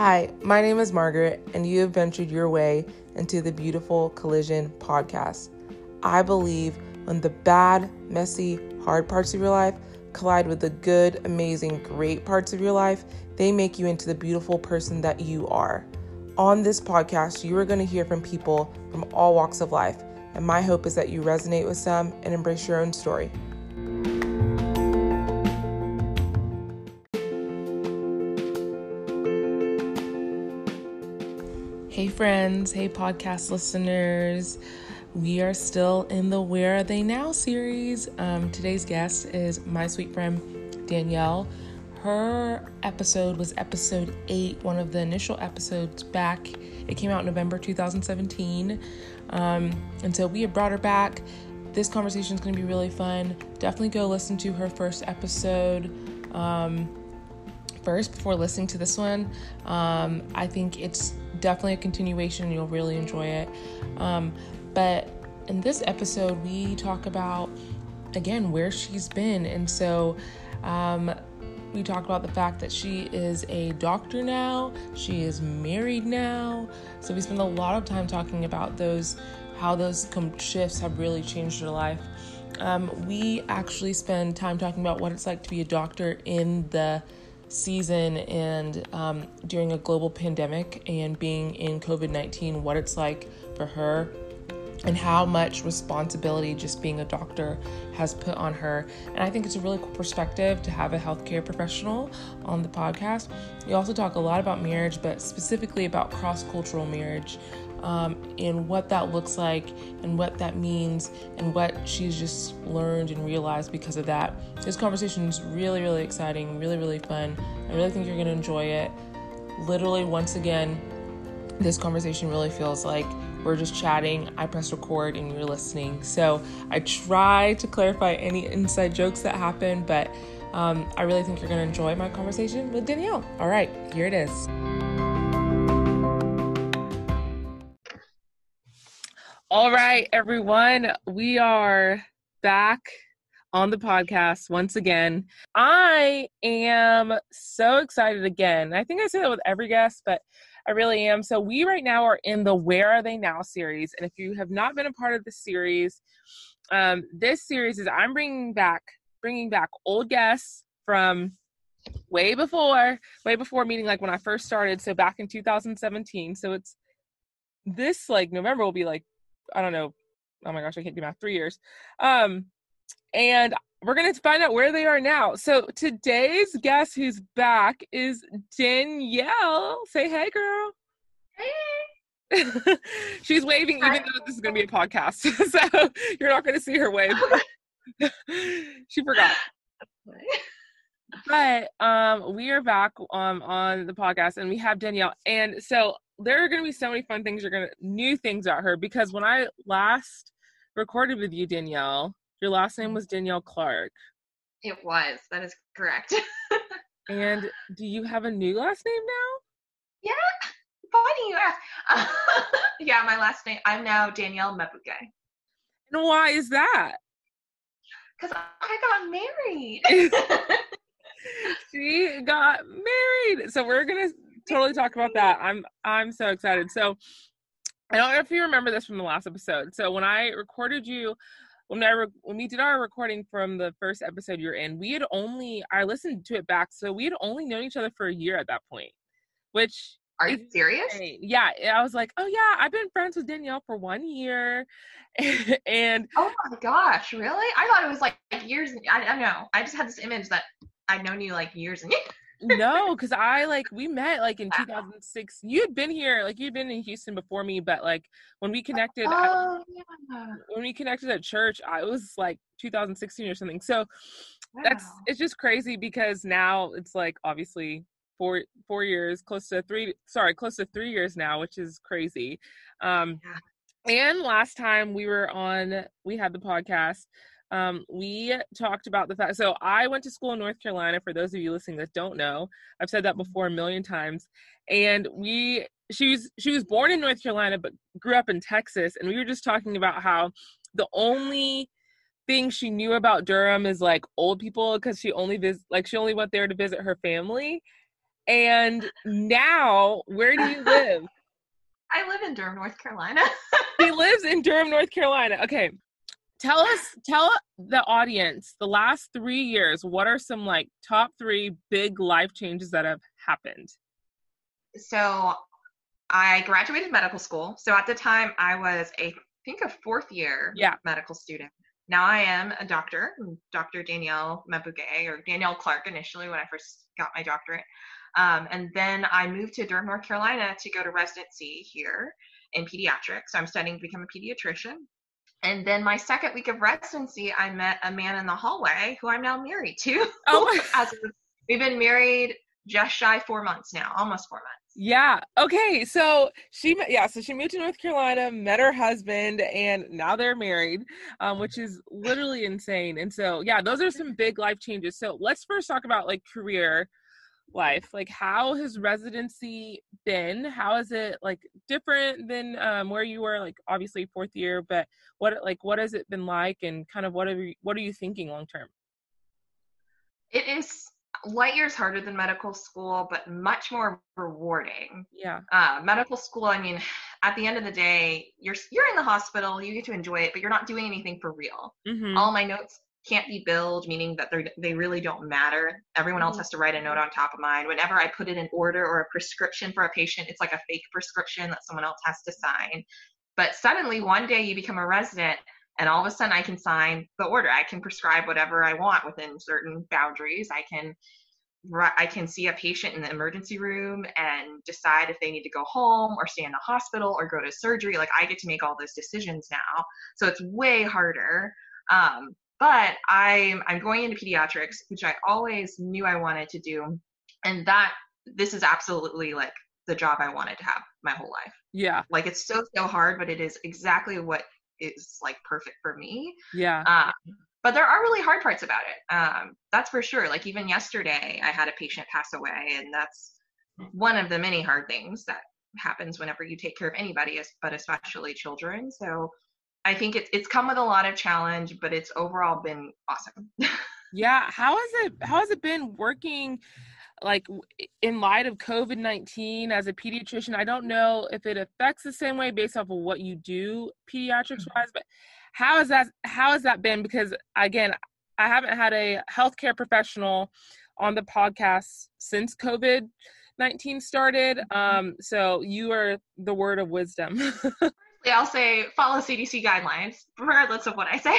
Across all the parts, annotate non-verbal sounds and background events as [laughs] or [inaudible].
Hi, my name is Margaret, and you have ventured your way into the Beautiful Collision podcast. I believe when the bad, messy, hard parts of your life collide with the good, amazing, great parts of your life, they make you into the beautiful person that you are. On this podcast, you are going to hear from people from all walks of life, and my hope is that you resonate with some and embrace your own story. Friends. Hey, podcast listeners. We are still in the Where Are They Now series. Um, today's guest is my sweet friend, Danielle. Her episode was episode eight, one of the initial episodes back. It came out November 2017. Um, and so we have brought her back. This conversation is going to be really fun. Definitely go listen to her first episode. Um, first before listening to this one. Um, I think it's definitely a continuation. You'll really enjoy it. Um, but in this episode, we talk about again where she's been, and so um, we talk about the fact that she is a doctor now. She is married now. So we spend a lot of time talking about those, how those shifts have really changed her life. Um, we actually spend time talking about what it's like to be a doctor in the season and um, during a global pandemic and being in COVID 19, what it's like for her and how much responsibility just being a doctor has put on her. And I think it's a really cool perspective to have a healthcare professional on the podcast. We also talk a lot about marriage, but specifically about cross cultural marriage um, and what that looks like and what that means and what she's just learned and realized because of that. This conversation is really, really exciting, really, really fun. I really think you're going to enjoy it. Literally, once again, this conversation really feels like we're just chatting. I press record and you're listening. So I try to clarify any inside jokes that happen, but um, I really think you're going to enjoy my conversation with Danielle. All right, here it is. All right, everyone, we are back on the podcast once again. I am so excited again. I think I say that with every guest, but I really am. So, we right now are in the Where Are They Now series. And if you have not been a part of the series, um, this series is I'm bringing back bringing back old guests from way before way before meeting like when I first started so back in 2017 so it's this like November will be like I don't know. Oh my gosh, I can't do math. Three years. Um, and we're gonna find out where they are now. So today's guest who's back is Danielle. Say hey, girl. Hey. [laughs] She's waving, even though this is gonna be a podcast, [laughs] so you're not gonna see her wave. [laughs] she forgot. But um, we are back um on the podcast, and we have Danielle, and so there are going to be so many fun things you're going to new things about her because when I last recorded with you, Danielle, your last name was Danielle Clark. It was. That is correct. [laughs] and do you have a new last name now? Yeah. Funny you ask. [laughs] yeah, my last name. I'm now Danielle Mebuke. And why is that? Because I got married. [laughs] she got married. So we're gonna totally talk about that. I'm I'm so excited. So I don't know if you remember this from the last episode. So when I recorded you, when I re- when we did our recording from the first episode you're in, we had only I listened to it back, so we had only known each other for a year at that point. Which are you serious? Yeah, I was like, oh yeah, I've been friends with Danielle for one year, [laughs] and oh my gosh, really? I thought it was like years. I, I know. I just had this image that I'd known you like years and years no, because I like we met like in [laughs] 2006. You had been here, like you'd been in Houston before me, but like when we connected, oh, I, yeah. when we connected at church, I was like 2016 or something. So wow. that's it's just crazy because now it's like obviously four four years, close to three. Sorry, close to three years now, which is crazy. Um, yeah. And last time we were on, we had the podcast um, we talked about the fact. So I went to school in North Carolina. For those of you listening that don't know, I've said that mm-hmm. before a million times. And we, she was she was born in North Carolina, but grew up in Texas. And we were just talking about how the only thing she knew about Durham is like old people because she only visit like she only went there to visit her family. And now, where do you live? [laughs] I live in Durham, North Carolina. [laughs] he lives in Durham, North Carolina. Okay. Tell us, tell the audience the last three years, what are some like top three big life changes that have happened? So I graduated medical school. So at the time I was a I think a fourth year yeah. medical student. Now I am a doctor, Dr. Danielle Mabuge or Danielle Clark initially when I first got my doctorate. Um, and then I moved to Durham, North Carolina to go to residency here in pediatrics. So I'm studying to become a pediatrician. And then my second week of residency, I met a man in the hallway who I'm now married to. Oh [laughs] As we've been married just shy four months now, almost four months. Yeah. Okay. So she, yeah. So she moved to North Carolina, met her husband, and now they're married, um, which is literally insane. And so, yeah, those are some big life changes. So let's first talk about like career life like how has residency been? How is it like different than um, where you were like obviously fourth year but what like what has it been like and kind of what are you, what are you thinking long term? It is light years harder than medical school but much more rewarding. Yeah. Uh, medical school i mean at the end of the day you're you're in the hospital you get to enjoy it but you're not doing anything for real. Mm-hmm. all my notes can't be billed, meaning that they they really don't matter. Everyone else mm-hmm. has to write a note on top of mine. Whenever I put in an order or a prescription for a patient, it's like a fake prescription that someone else has to sign. But suddenly, one day you become a resident, and all of a sudden, I can sign the order. I can prescribe whatever I want within certain boundaries. I can I can see a patient in the emergency room and decide if they need to go home or stay in the hospital or go to surgery. Like I get to make all those decisions now. So it's way harder. Um, but I'm I'm going into pediatrics, which I always knew I wanted to do, and that this is absolutely like the job I wanted to have my whole life. Yeah. Like it's so so hard, but it is exactly what is like perfect for me. Yeah. Um, but there are really hard parts about it. Um, that's for sure. Like even yesterday, I had a patient pass away, and that's one of the many hard things that happens whenever you take care of anybody, but especially children. So I think it's it's come with a lot of challenge, but it's overall been awesome. [laughs] yeah, how has it how has it been working like in light of COVID-19 as a pediatrician? I don't know if it affects the same way based off of what you do pediatrics mm-hmm. wise, but how has that how has that been because again, I haven't had a healthcare professional on the podcast since COVID 19 started. Mm-hmm. Um, so you are the word of wisdom. [laughs] I'll say follow CDC guidelines, regardless of what I say.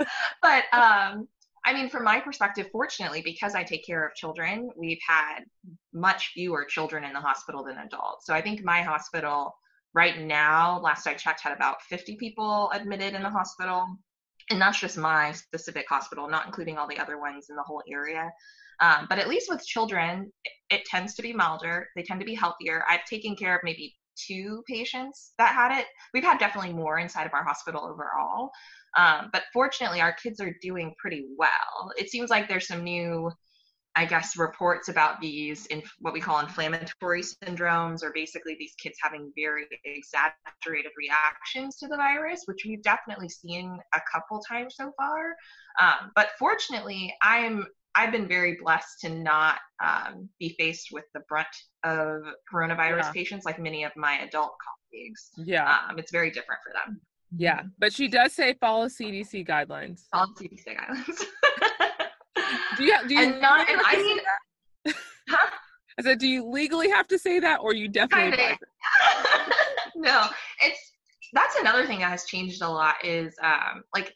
[laughs] but um, I mean, from my perspective, fortunately, because I take care of children, we've had much fewer children in the hospital than adults. So I think my hospital right now, last I checked, had about 50 people admitted in the hospital. And that's just my specific hospital, not including all the other ones in the whole area. Um, but at least with children, it, it tends to be milder. They tend to be healthier. I've taken care of maybe two patients that had it. We've had definitely more inside of our hospital overall. Um, but fortunately, our kids are doing pretty well. It seems like there's some new, I guess, reports about these in what we call inflammatory syndromes, or basically these kids having very exaggerated reactions to the virus, which we've definitely seen a couple times so far. Um, but fortunately, I'm I've been very blessed to not um, be faced with the brunt of coronavirus yeah. patients like many of my adult colleagues. Yeah. Um, it's very different for them. Yeah. But she does say follow CDC guidelines. Follow CDC guidelines. do you, do you and not, and I mean, [laughs] huh? I said, do you legally have to say that or you definitely [laughs] no, it's that's another thing that has changed a lot is um, like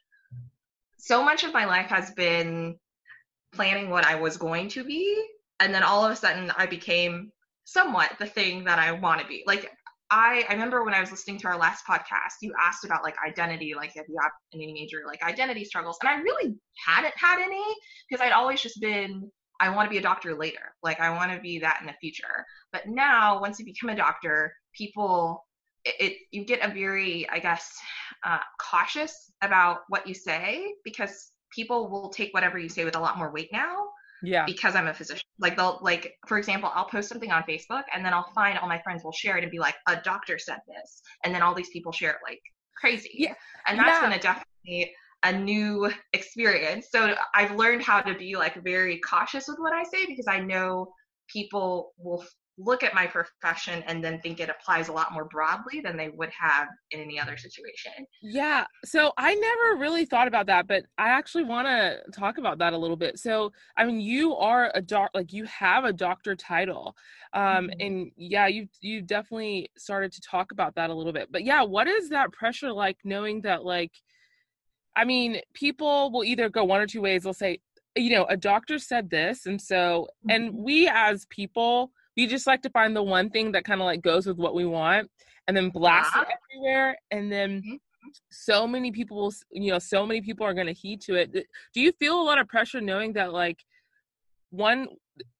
so much of my life has been planning what I was going to be. And then all of a sudden I became somewhat the thing that I want to be. Like I, I remember when I was listening to our last podcast, you asked about like identity, like if you have any major like identity struggles. And I really hadn't had any because I'd always just been, I want to be a doctor later. Like I want to be that in the future. But now once you become a doctor, people it, it you get a very, I guess, uh, cautious about what you say because people will take whatever you say with a lot more weight now yeah. because i'm a physician. Like they'll like for example i'll post something on facebook and then i'll find all my friends will share it and be like a doctor said this. And then all these people share it like crazy. Yeah. And that's yeah. been a definitely a new experience. So i've learned how to be like very cautious with what i say because i know people will look at my profession and then think it applies a lot more broadly than they would have in any other situation. Yeah. So I never really thought about that, but I actually want to talk about that a little bit. So, I mean, you are a doc, like you have a doctor title. Um, mm-hmm. and yeah, you, you definitely started to talk about that a little bit, but yeah, what is that pressure like knowing that like, I mean, people will either go one or two ways. They'll say, you know, a doctor said this. And so, and mm-hmm. we as people, we just like to find the one thing that kind of like goes with what we want and then blast it everywhere and then mm-hmm. so many people you know so many people are going to heed to it do you feel a lot of pressure knowing that like one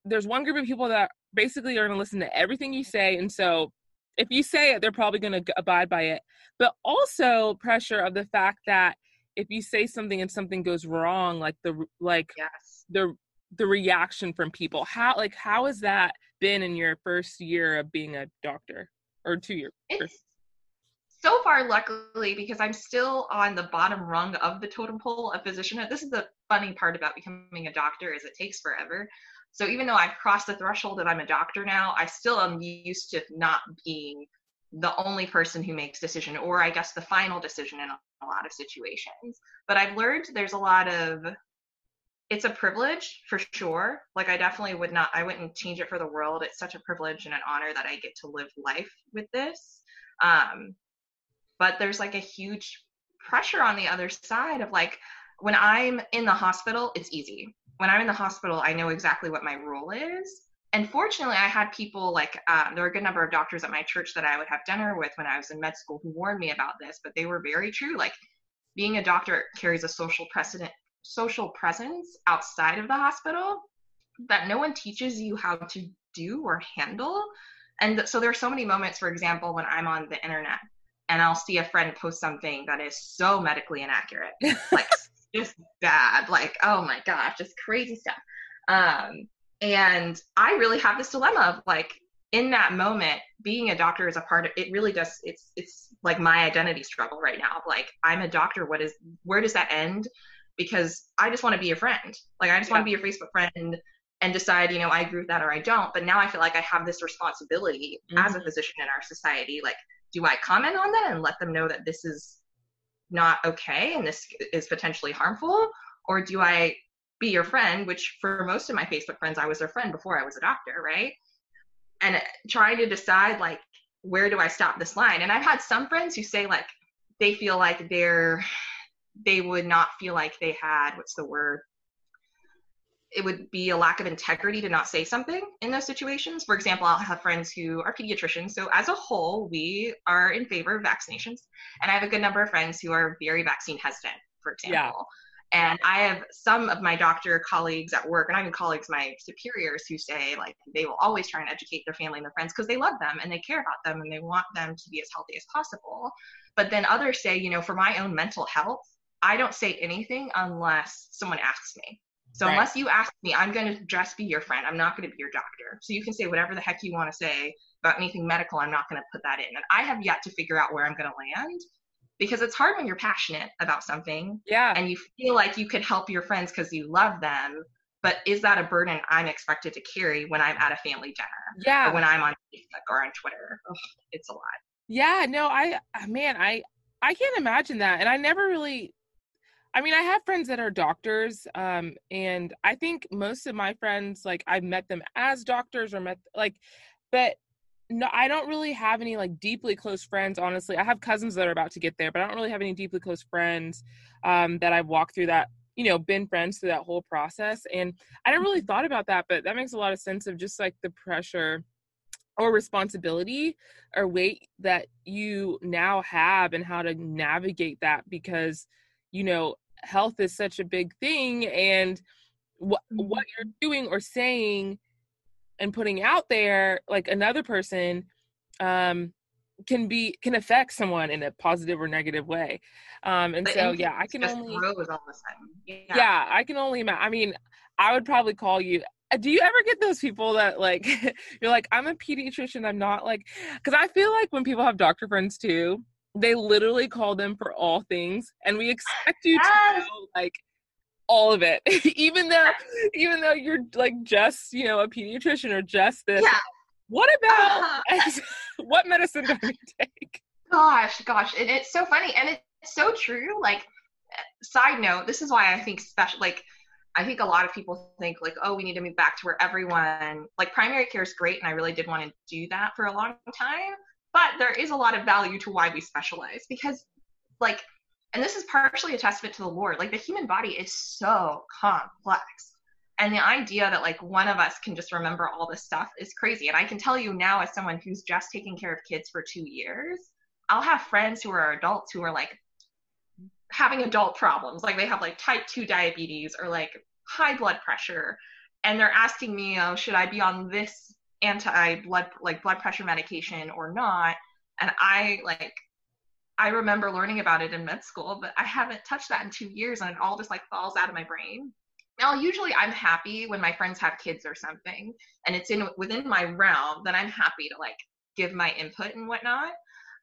there's one group of people that basically are going to listen to everything you say and so if you say it they're probably going to abide by it but also pressure of the fact that if you say something and something goes wrong like the like yes. the the reaction from people how like how is that been in your first year of being a doctor or two years? so far, luckily, because I'm still on the bottom rung of the totem pole of physician. This is the funny part about becoming a doctor is it takes forever. So even though I've crossed the threshold and I'm a doctor now, I still am used to not being the only person who makes decision or I guess the final decision in a lot of situations. But I've learned there's a lot of it's a privilege for sure. Like I definitely would not I wouldn't change it for the world. It's such a privilege and an honor that I get to live life with this. Um but there's like a huge pressure on the other side of like when I'm in the hospital, it's easy. When I'm in the hospital, I know exactly what my role is. And fortunately, I had people like um, there were a good number of doctors at my church that I would have dinner with when I was in med school who warned me about this, but they were very true. Like being a doctor carries a social precedent social presence outside of the hospital that no one teaches you how to do or handle. And so there are so many moments, for example, when I'm on the internet and I'll see a friend post something that is so medically inaccurate, [laughs] like just bad, like, oh my gosh, just crazy stuff. Um, and I really have this dilemma of like, in that moment, being a doctor is a part of it really does it's it's like my identity struggle right now. Like I'm a doctor, what is where does that end? Because I just want to be your friend. Like I just yeah. want to be your Facebook friend and decide, you know, I agree with that or I don't. But now I feel like I have this responsibility mm-hmm. as a mm-hmm. physician in our society. Like, do I comment on that and let them know that this is not okay and this is potentially harmful? Or do I be your friend, which for most of my Facebook friends, I was their friend before I was a doctor, right? And trying to decide, like, where do I stop this line? And I've had some friends who say, like, they feel like they're they would not feel like they had what's the word it would be a lack of integrity to not say something in those situations. For example, I'll have friends who are pediatricians. So, as a whole, we are in favor of vaccinations. And I have a good number of friends who are very vaccine hesitant, for example. Yeah. And I have some of my doctor colleagues at work, and I have colleagues, my superiors, who say like they will always try and educate their family and their friends because they love them and they care about them and they want them to be as healthy as possible. But then others say, you know, for my own mental health, I don't say anything unless someone asks me. So right. unless you ask me, I'm going to just be your friend. I'm not going to be your doctor. So you can say whatever the heck you want to say about anything medical. I'm not going to put that in. And I have yet to figure out where I'm going to land because it's hard when you're passionate about something. Yeah. And you feel like you could help your friends because you love them. But is that a burden I'm expected to carry when I'm at a family dinner? Yeah. Or when I'm on Facebook or on Twitter? Ugh, it's a lot. Yeah. No, I, uh, man, I, I can't imagine that. And I never really I mean, I have friends that are doctors, um, and I think most of my friends, like, I've met them as doctors or met, like, but no, I don't really have any like deeply close friends. Honestly, I have cousins that are about to get there, but I don't really have any deeply close friends um, that I've walked through that, you know, been friends through that whole process. And I never really mm-hmm. thought about that, but that makes a lot of sense of just like the pressure or responsibility or weight that you now have and how to navigate that because you know health is such a big thing and what what you're mm-hmm. doing or saying and putting out there like another person um can be can affect someone in a positive or negative way um and so yeah i can only yeah. yeah i can only imagine i mean i would probably call you uh, do you ever get those people that like [laughs] you're like i'm a pediatrician i'm not like because i feel like when people have doctor friends too they literally call them for all things, and we expect you yes. to know like all of it [laughs] even though even though you're like just you know a pediatrician or just this yeah. what about [laughs] uh, what medicine do we take gosh gosh and it's so funny and it's so true like side note this is why i think special like i think a lot of people think like oh we need to move back to where everyone like primary care is great and i really did want to do that for a long time but there is a lot of value to why we specialize because like and this is partially a testament to the lord like the human body is so complex. And the idea that like one of us can just remember all this stuff is crazy. And i can tell you now as someone who's just taking care of kids for two years i'll have friends who are adults who are like having adult problems. Like they have like type 2 diabetes or like high blood pressure. And they're asking me oh should i be on this anti blood like blood pressure medication or not and i like i remember learning about it in med school but i haven't touched that in two years and it all just like falls out of my brain now usually i'm happy when my friends have kids or something and it's in within my realm then i'm happy to like give my input and whatnot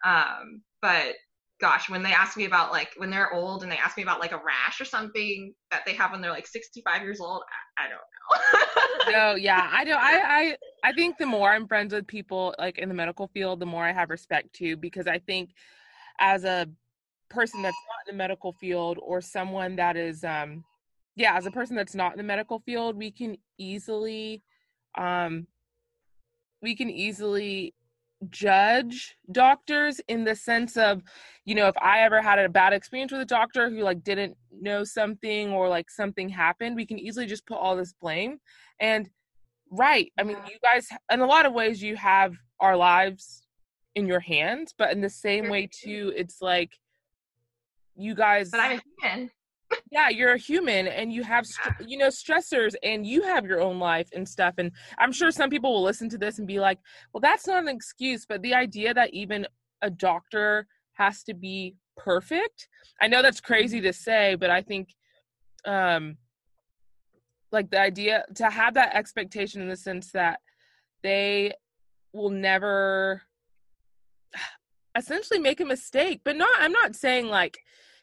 um, but gosh, when they ask me about like when they're old and they ask me about like a rash or something that they have when they're like 65 years old, I, I don't know. no, yeah, I. I I, I think the more I'm friends with people like in the medical field, the more I have respect to because I think as a person that's not in the medical field or someone that is um yeah, as a person that's not in the medical field, we can easily um we can easily judge doctors in the sense of you know if i ever had a bad experience with a doctor who like didn't know something or like something happened we can easily just put all this blame. And right. I mean you guys in a lot of ways you have our lives in your hands but in the same way too it's like you guys but i'm a human. Yeah you're a human and you have you know stressors and you have your own life and stuff and i'm sure some people will listen to this and be like well that's not an excuse but the idea that even a doctor has to be perfect i know that's crazy to say but i think um like the idea to have that expectation in the sense that they will never [sighs] essentially make a mistake but not i'm not saying like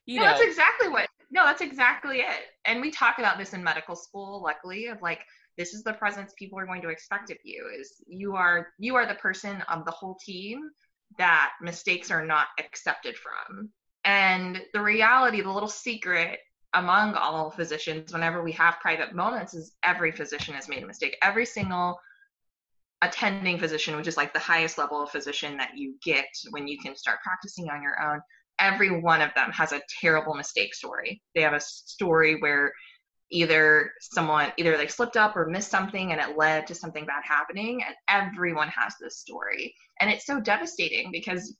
you no, know that's exactly what no, that's exactly it. And we talk about this in medical school, luckily, of like this is the presence people are going to expect of you is you are you are the person of the whole team that mistakes are not accepted from. And the reality, the little secret among all physicians whenever we have private moments is every physician has made a mistake. Every single attending physician, which is like the highest level of physician that you get when you can start practicing on your own, every one of them has a terrible mistake story. They have a story where either someone either they slipped up or missed something and it led to something bad happening and everyone has this story. And it's so devastating because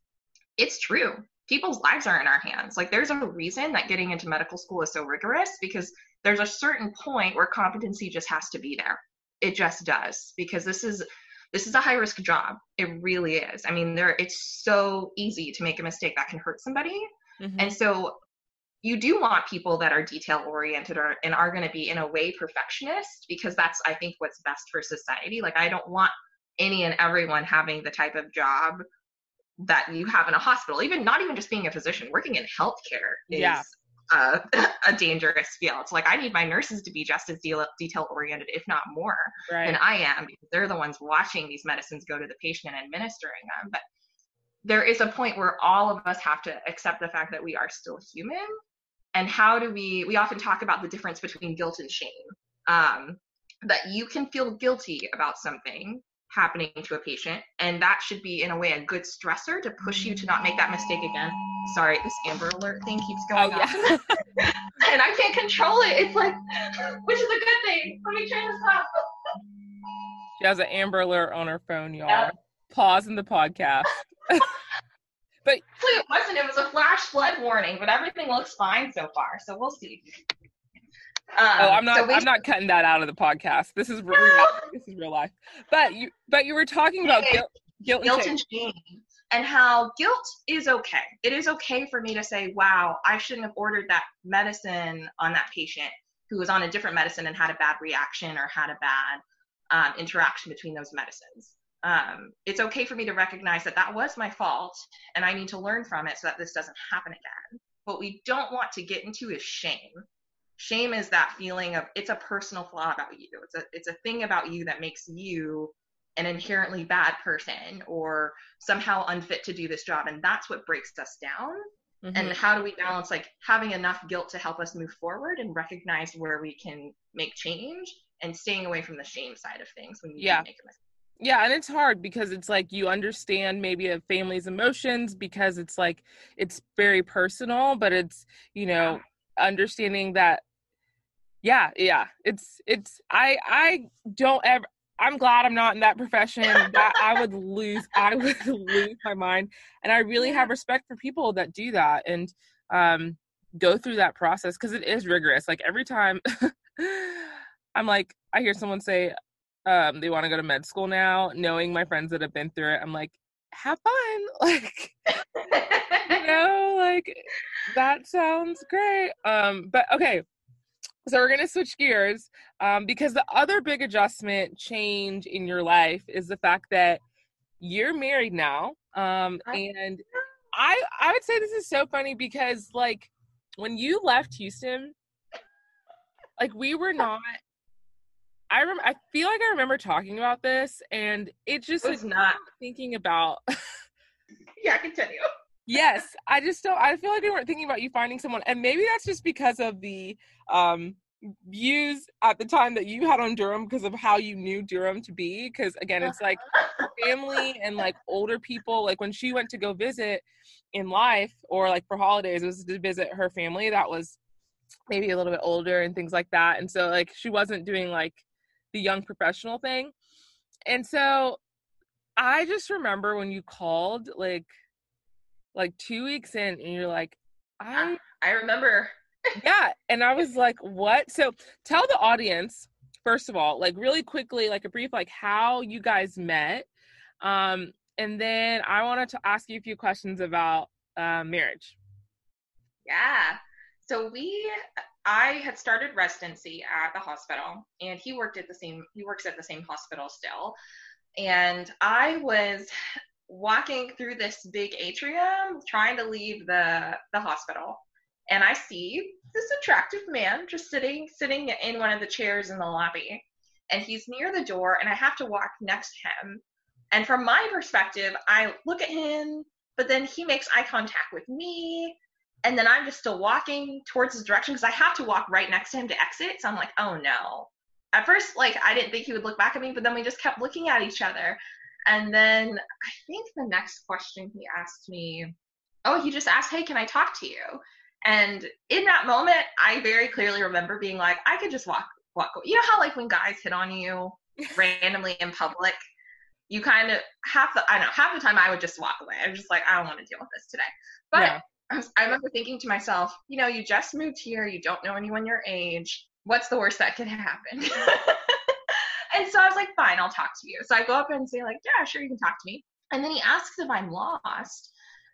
it's true. People's lives are in our hands. Like there's a reason that getting into medical school is so rigorous because there's a certain point where competency just has to be there. It just does because this is this is a high risk job. It really is. I mean, there it's so easy to make a mistake that can hurt somebody. Mm-hmm. And so you do want people that are detail oriented or, and are going to be in a way perfectionist because that's I think what's best for society. Like I don't want any and everyone having the type of job that you have in a hospital. Even not even just being a physician, working in healthcare is yeah a, [laughs] a dangerous field. It's like I need my nurses to be just as detail oriented, if not more, right. than I am, because they're the ones watching these medicines go to the patient and administering them. But there is a point where all of us have to accept the fact that we are still human. And how do we? We often talk about the difference between guilt and shame. Um, that you can feel guilty about something happening to a patient and that should be in a way a good stressor to push you to not make that mistake again. Sorry this amber alert thing keeps oh, going oh, yeah. [laughs] [laughs] and i can't control it. It's like which is a good thing. Let me turn this off. She has an amber alert on her phone y'all. Yeah. pause in the podcast. [laughs] But it wasn't it was a flash flood warning but everything looks fine so far so we'll see um, oh, I'm not. So I'm not cutting that out of the podcast. This is real. this is real life. But you, but you were talking about guilt, guilt, guilt and shame, and how guilt is okay. It is okay for me to say, "Wow, I shouldn't have ordered that medicine on that patient who was on a different medicine and had a bad reaction or had a bad um, interaction between those medicines." Um, it's okay for me to recognize that that was my fault, and I need to learn from it so that this doesn't happen again. What we don't want to get into is shame shame is that feeling of it's a personal flaw about you it's a it's a thing about you that makes you an inherently bad person or somehow unfit to do this job and that's what breaks us down mm-hmm. and how do we balance like having enough guilt to help us move forward and recognize where we can make change and staying away from the shame side of things when you yeah. make a mistake yeah and it's hard because it's like you understand maybe a family's emotions because it's like it's very personal but it's you know. Understanding that yeah yeah it's it's i i don't ever i'm glad i'm not in that profession that i would lose i would [laughs] lose my mind. And i really have respect for people that do that and um go through that process because it is rigorous. Like every time [laughs] i'm like i hear someone say um they want to go to med school now knowing my friends that have been through it i'm like have fun. [laughs] Like you know like that sounds great um but okay so we're gonna switch gears um because the other big adjustment change in your life is the fact that you're married now um and i i would say this is so funny because like when you left houston like we were not I rem- I feel like I remember talking about this, and it just it was not thinking about. [laughs] yeah, I can tell you. Yes, I just don't. I feel like we weren't thinking about you finding someone, and maybe that's just because of the um views at the time that you had on Durham because of how you knew Durham to be. Because again, it's like family and like older people. Like when she went to go visit in life or like for holidays, it was to visit her family that was maybe a little bit older and things like that. And so like she wasn't doing like the young professional thing. And so I just remember when you called like like 2 weeks in and you're like I I remember. [laughs] yeah, and I was like what? So tell the audience first of all, like really quickly like a brief like how you guys met. Um and then I wanted to ask you a few questions about uh, marriage. Yeah. So we I had started residency at the hospital, and he worked at the same. He works at the same hospital still, and I was walking through this big atrium trying to leave the the hospital, and I see this attractive man just sitting sitting in one of the chairs in the lobby, and he's near the door, and I have to walk next to him. And from my perspective, I look at him, but then he makes eye contact with me and then I'm just still walking towards his direction because I have to walk right next to him to exit. So I'm like, oh no. At first, like I didn't think he would look back at me, but then we just kept looking at each other. And then I think the next question he asked me, oh, he just asked, hey, can I talk to you? And in that moment, I very clearly remember being like, I could just walk, walk. You know how like when guys hit on you [laughs] randomly in public, you kind of half the I know half the time I would just walk away. I'm just like, I don't want to deal with this today. But yeah. I remember thinking to myself, you know, you just moved here, you don't know anyone your age. What's the worst that could happen? [laughs] and so I was like, fine, I'll talk to you. So I go up and say, like, yeah, sure, you can talk to me. And then he asks if I'm lost,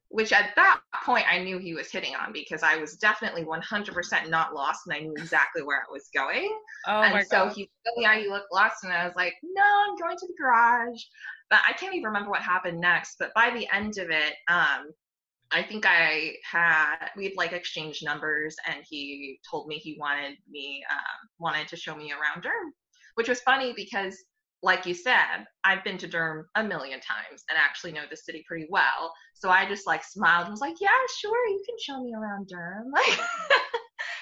which at that point I knew he was hitting on because I was definitely 100% not lost and I knew exactly where I was going. Oh and so God. he said, yeah, you look lost. And I was like, no, I'm going to the garage. But I can't even remember what happened next. But by the end of it, um, I think I had we'd like exchanged numbers, and he told me he wanted me um, wanted to show me around Durham, which was funny because, like you said, I've been to Durham a million times and actually know the city pretty well. So I just like smiled and was like, "Yeah, sure, you can show me around Durham." [laughs] Like,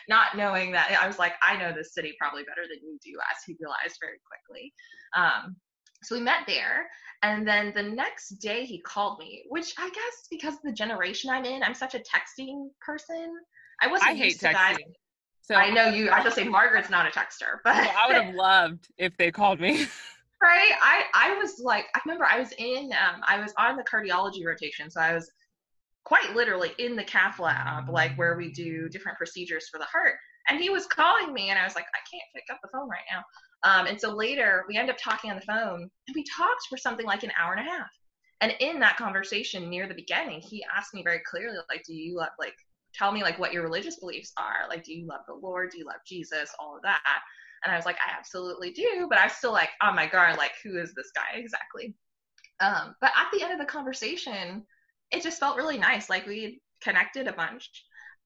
not knowing that I was like, "I know this city probably better than you do," as he realized very quickly. Um, so we met there. And then the next day he called me, which I guess because of the generation I'm in, I'm such a texting person. I wasn't I used to texting. that. So I know you. I just say Margaret's not a texter, but well, I would have [laughs] loved if they called me. [laughs] right. I I was like, I remember I was in, um, I was on the cardiology rotation, so I was quite literally in the cath lab, like where we do different procedures for the heart. And he was calling me, and I was like, I can't pick up the phone right now. Um, and so later we end up talking on the phone and we talked for something like an hour and a half. And in that conversation near the beginning, he asked me very clearly, like, do you love, like, tell me like what your religious beliefs are? Like, do you love the Lord? Do you love Jesus? All of that. And I was like, I absolutely do. But I was still like on my guard, like, who is this guy exactly? Um, but at the end of the conversation, it just felt really nice. Like we connected a bunch.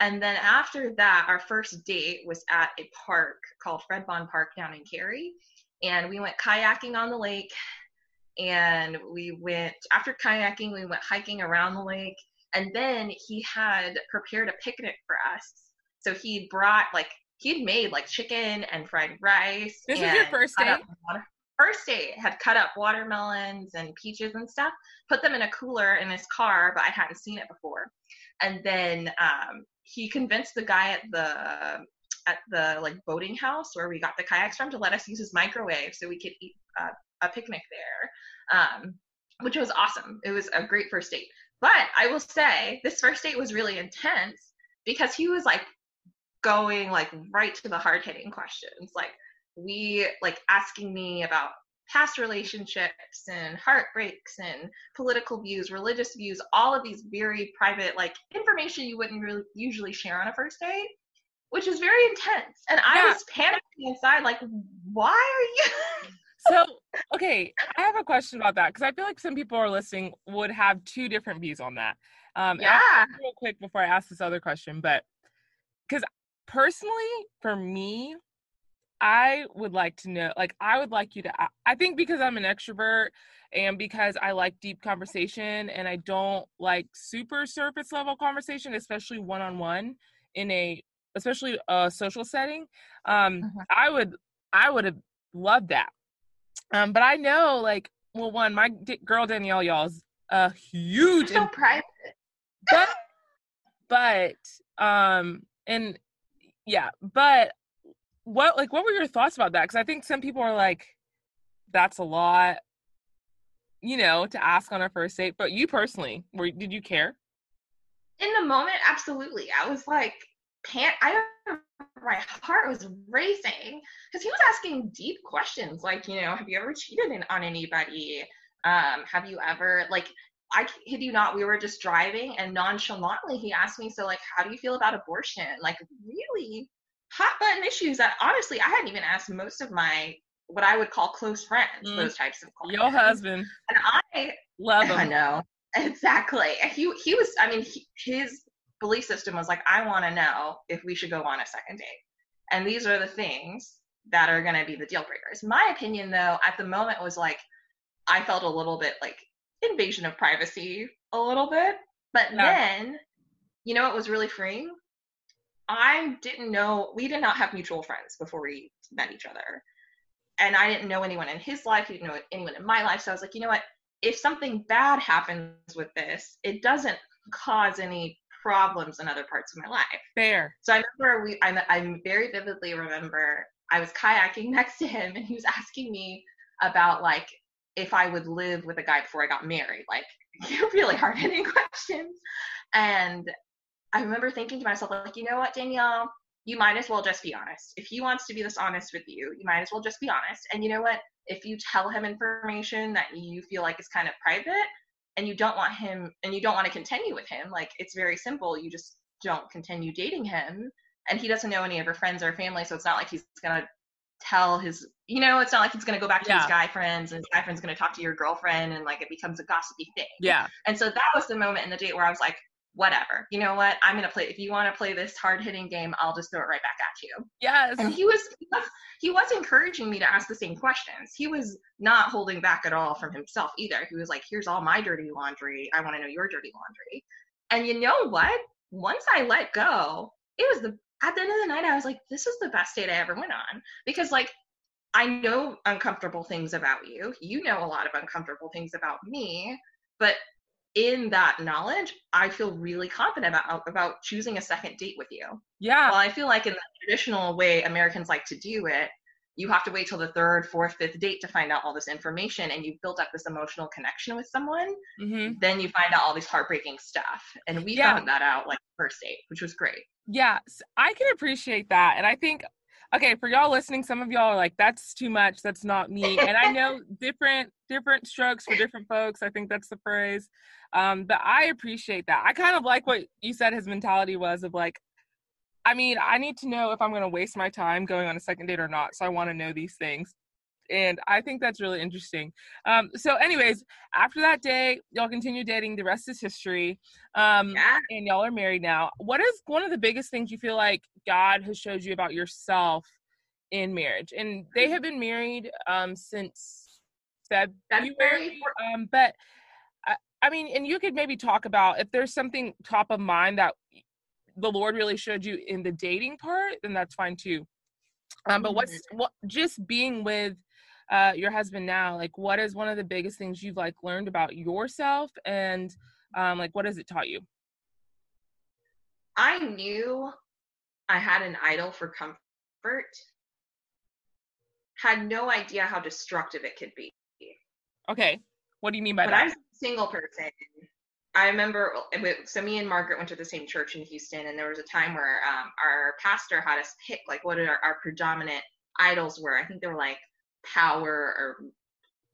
And then after that, our first date was at a park called Fred Bond Park down in Cary. And we went kayaking on the lake. And we went, after kayaking, we went hiking around the lake. And then he had prepared a picnic for us. So he brought, like, he'd made like chicken and fried rice. This is your first date? First date had cut up watermelons and peaches and stuff, put them in a cooler in his car, but I hadn't seen it before. And then um, he convinced the guy at the at the like boating house where we got the kayaks from to let us use his microwave so we could eat uh, a picnic there, um, which was awesome. It was a great first date. But I will say this first date was really intense because he was like going like right to the hard hitting questions, like we like asking me about past relationships and heartbreaks and political views, religious views, all of these very private, like information you wouldn't really usually share on a first date, which is very intense. And I was panicking inside, like, why are you? So, okay, I have a question about that because I feel like some people are listening would have two different views on that. Um, yeah. Real quick before I ask this other question, but because personally, for me, I would like to know, like, I would like you to, I think because I'm an extrovert and because I like deep conversation and I don't like super surface level conversation, especially one on one in a, especially a social setting, um, mm-hmm. I would, I would have loved that. Um, but I know, like, well, one, my d- girl Danielle, y'all's a huge, so private, but, but, um, and yeah, but what like what were your thoughts about that? Because i think some people are like that's a lot you know to ask on a first date but you personally were did you care? In the moment absolutely. I was like pant i my heart was racing because he was asking deep questions like you know have you ever cheated in, on anybody um have you ever like I kid you not, we were just driving and nonchalantly he asked me, so like, how do you feel about abortion? Like, really hot button issues that honestly I hadn't even asked most of my what I would call close friends mm. those types of questions. Your husband. And I love [laughs] him. I know exactly. He he was. I mean, he, his belief system was like, I want to know if we should go on a second date, and these are the things that are going to be the deal breakers. My opinion, though, at the moment was like, I felt a little bit like invasion of privacy, a little bit. But then, you know, it was really freeing I didn't know, we did not have mutual friends before we met each other. And I didn't know anyone in his life, he didn't know anyone in my life. So I was like, you know what? If something bad happens with this, it doesn't cause any problems in other parts of my life. Fair. So I remember we, I, I very vividly remember I was kayaking [laughs] next to him and he was asking me about like if I would live with a guy before I got married, like [laughs] really hard hitting [laughs] questions. And I remember thinking to myself, like, you know what, Danielle, you might as well just be honest. If he wants to be this honest with you, you might as well just be honest. And you know what? If you tell him information that you feel like is kind of private and you don't want him and you don't want to continue with him, like it's very simple. You just don't continue dating him. And he doesn't know any of her friends or family, so it's not like he's gonna tell his you know, it's not like he's gonna go back to yeah. his guy friends and his guy friend's gonna talk to your girlfriend and like it becomes a gossipy thing. Yeah. And so that was the moment in the date where I was like, whatever. You know what? I'm gonna play. If you want to play this hard hitting game, I'll just throw it right back at you. Yes. And he was he was encouraging me to ask the same questions. He was not holding back at all from himself either. He was like, "Here's all my dirty laundry. I want to know your dirty laundry." And you know what? Once I let go, it was the at the end of the night, I was like, "This is the best date I ever went on," because like. I know uncomfortable things about you. You know a lot of uncomfortable things about me, but in that knowledge, I feel really confident about about choosing a second date with you. Yeah. Well, I feel like in the traditional way Americans like to do it, you have to wait till the third, fourth, fifth date to find out all this information, and you've built up this emotional connection with someone. Mm-hmm. Then you find out all these heartbreaking stuff, and we yeah. found that out like first date, which was great. Yeah, I can appreciate that, and I think okay for y'all listening some of y'all are like that's too much that's not me and i know [laughs] different different strokes for different folks i think that's the phrase um, but i appreciate that i kind of like what you said his mentality was of like i mean i need to know if i'm going to waste my time going on a second date or not so i want to know these things and I think that's really interesting. Um, so, anyways, after that day, y'all continue dating. The rest is history. Um, yeah. And y'all are married now. What is one of the biggest things you feel like God has showed you about yourself in marriage? And they have been married um, since February. February. Um, but I, mean, and you could maybe talk about if there's something top of mind that the Lord really showed you in the dating part, then that's fine too. Um, but what's mm-hmm. what just being with uh, your husband now like what is one of the biggest things you've like learned about yourself and um, like what has it taught you? I knew i had an idol for comfort. Had no idea how destructive it could be. Okay. What do you mean by but that single person I remember, so me and Margaret went to the same church in Houston, and there was a time where um, our pastor had us pick like what our, our predominant idols were. I think they were like power or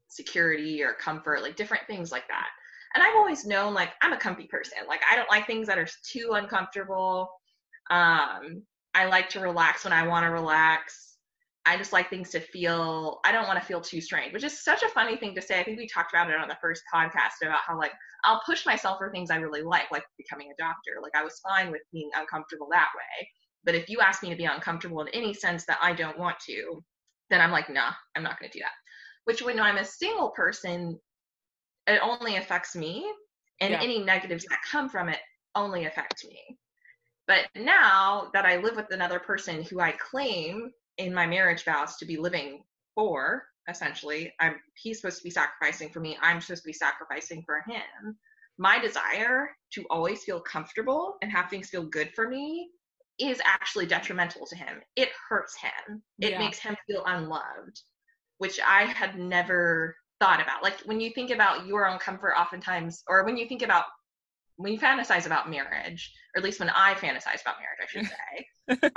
security or comfort, like different things like that. And I've always known like I'm a comfy person. Like I don't like things that are too uncomfortable. Um, I like to relax when I want to relax. I just like things to feel, I don't want to feel too strained, which is such a funny thing to say. I think we talked about it on the first podcast about how, like, I'll push myself for things I really like, like becoming a doctor. Like, I was fine with being uncomfortable that way. But if you ask me to be uncomfortable in any sense that I don't want to, then I'm like, nah, I'm not going to do that. Which when I'm a single person, it only affects me, and yeah. any negatives that come from it only affect me. But now that I live with another person who I claim in my marriage vows to be living for, essentially, I'm he's supposed to be sacrificing for me, I'm supposed to be sacrificing for him. My desire to always feel comfortable and have things feel good for me is actually detrimental to him. It hurts him. It yeah. makes him feel unloved, which I had never thought about. Like when you think about your own comfort, oftentimes, or when you think about when you fantasize about marriage, or at least when I fantasize about marriage, I should [laughs] say,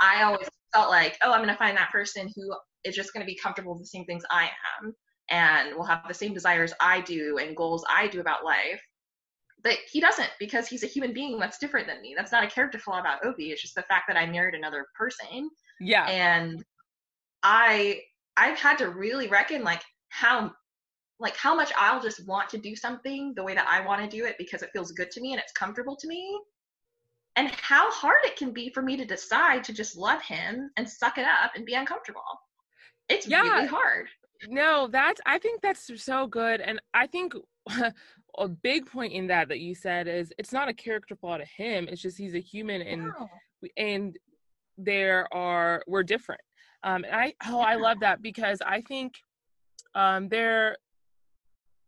I always felt like, oh, I'm going to find that person who is just going to be comfortable with the same things I am and will have the same desires I do and goals I do about life but he doesn't because he's a human being that's different than me. That's not a character flaw about Obi. It's just the fact that I married another person. Yeah. And I I've had to really reckon like how like how much I'll just want to do something the way that I want to do it because it feels good to me and it's comfortable to me. And how hard it can be for me to decide to just love him and suck it up and be uncomfortable. It's yeah. really hard. No, that's I think that's so good. And I think [laughs] a big point in that that you said is it's not a character flaw to him it's just he's a human and wow. and there are we're different um and i oh i love that because i think um there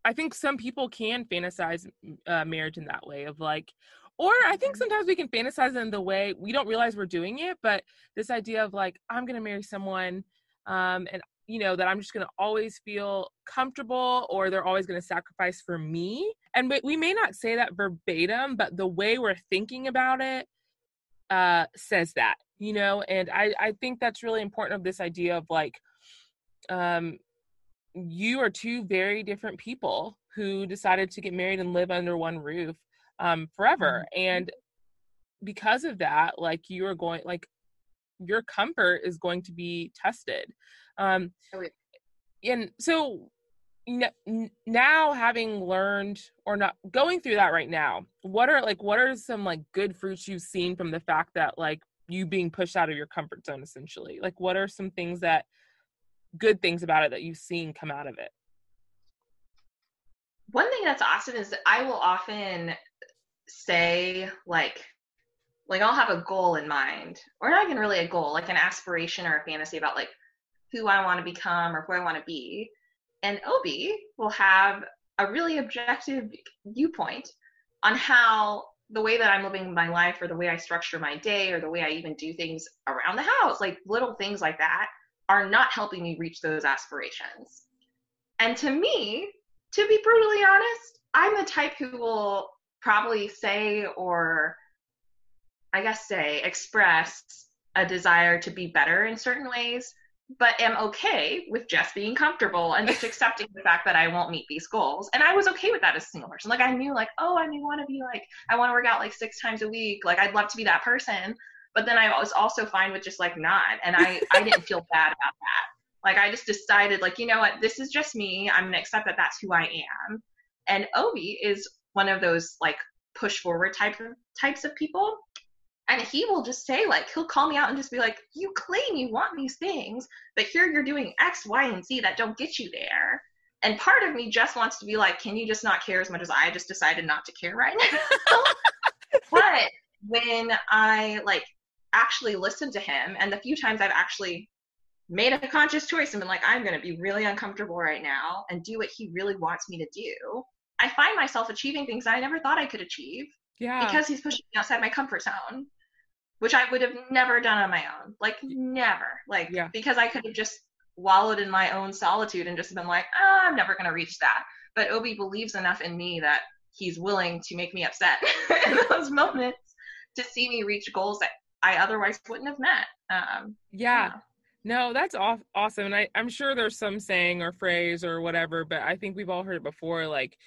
i think some people can fantasize uh, marriage in that way of like or i think mm-hmm. sometimes we can fantasize in the way we don't realize we're doing it but this idea of like i'm gonna marry someone um and you know that i'm just going to always feel comfortable or they're always going to sacrifice for me. And we may not say that verbatim but the way we're thinking about it uh says that you know? And i i think that's really important of this idea of like um you are two very different people who decided to get married and live under one roof um forever mm-hmm. and because of that like you are going like your comfort is going to be tested um, oh, and so now having learned or not going through that right now, what are like what are some like good fruits you've seen from the fact that like you being pushed out of your comfort zone essentially? Like what are some things that good things about it that you've seen come out of it? One thing that's awesome is that I will often say like like I'll have a goal in mind, or not even really a goal, like an aspiration or a fantasy about like who I want to become or who I want to be. And Obi will have a really objective viewpoint on how the way that I'm living my life or the way I structure my day or the way I even do things around the house, like little things like that, are not helping me reach those aspirations. And to me, to be brutally honest, I'm the type who will probably say or I guess say express a desire to be better in certain ways but am okay with just being comfortable and just [laughs] accepting the fact that I won't meet these goals. And I was okay with that as a single person. Like I knew like, oh, I may want to be like, I want to work out like six times a week. Like I'd love to be that person. But then I was also fine with just like not. And I, I didn't feel [laughs] bad about that. Like I just decided, like, you know what, this is just me. I'm gonna accept that that's who I am. And Obi is one of those like push forward type of types of people. And he will just say, like, he'll call me out and just be like, You claim you want these things, but here you're doing X, Y, and Z that don't get you there. And part of me just wants to be like, Can you just not care as much as I just decided not to care right now? [laughs] but when I like actually listened to him and the few times I've actually made a conscious choice and been like, I'm going to be really uncomfortable right now and do what he really wants me to do, I find myself achieving things I never thought I could achieve. Yeah. Because he's pushing me outside my comfort zone, which I would have never done on my own. Like, never. Like, yeah. because I could have just wallowed in my own solitude and just been like, oh, I'm never going to reach that. But Obi believes enough in me that he's willing to make me upset [laughs] in those moments to see me reach goals that I otherwise wouldn't have met. Um, yeah. yeah. No, that's aw- awesome. And I, I'm sure there's some saying or phrase or whatever, but I think we've all heard it before. Like,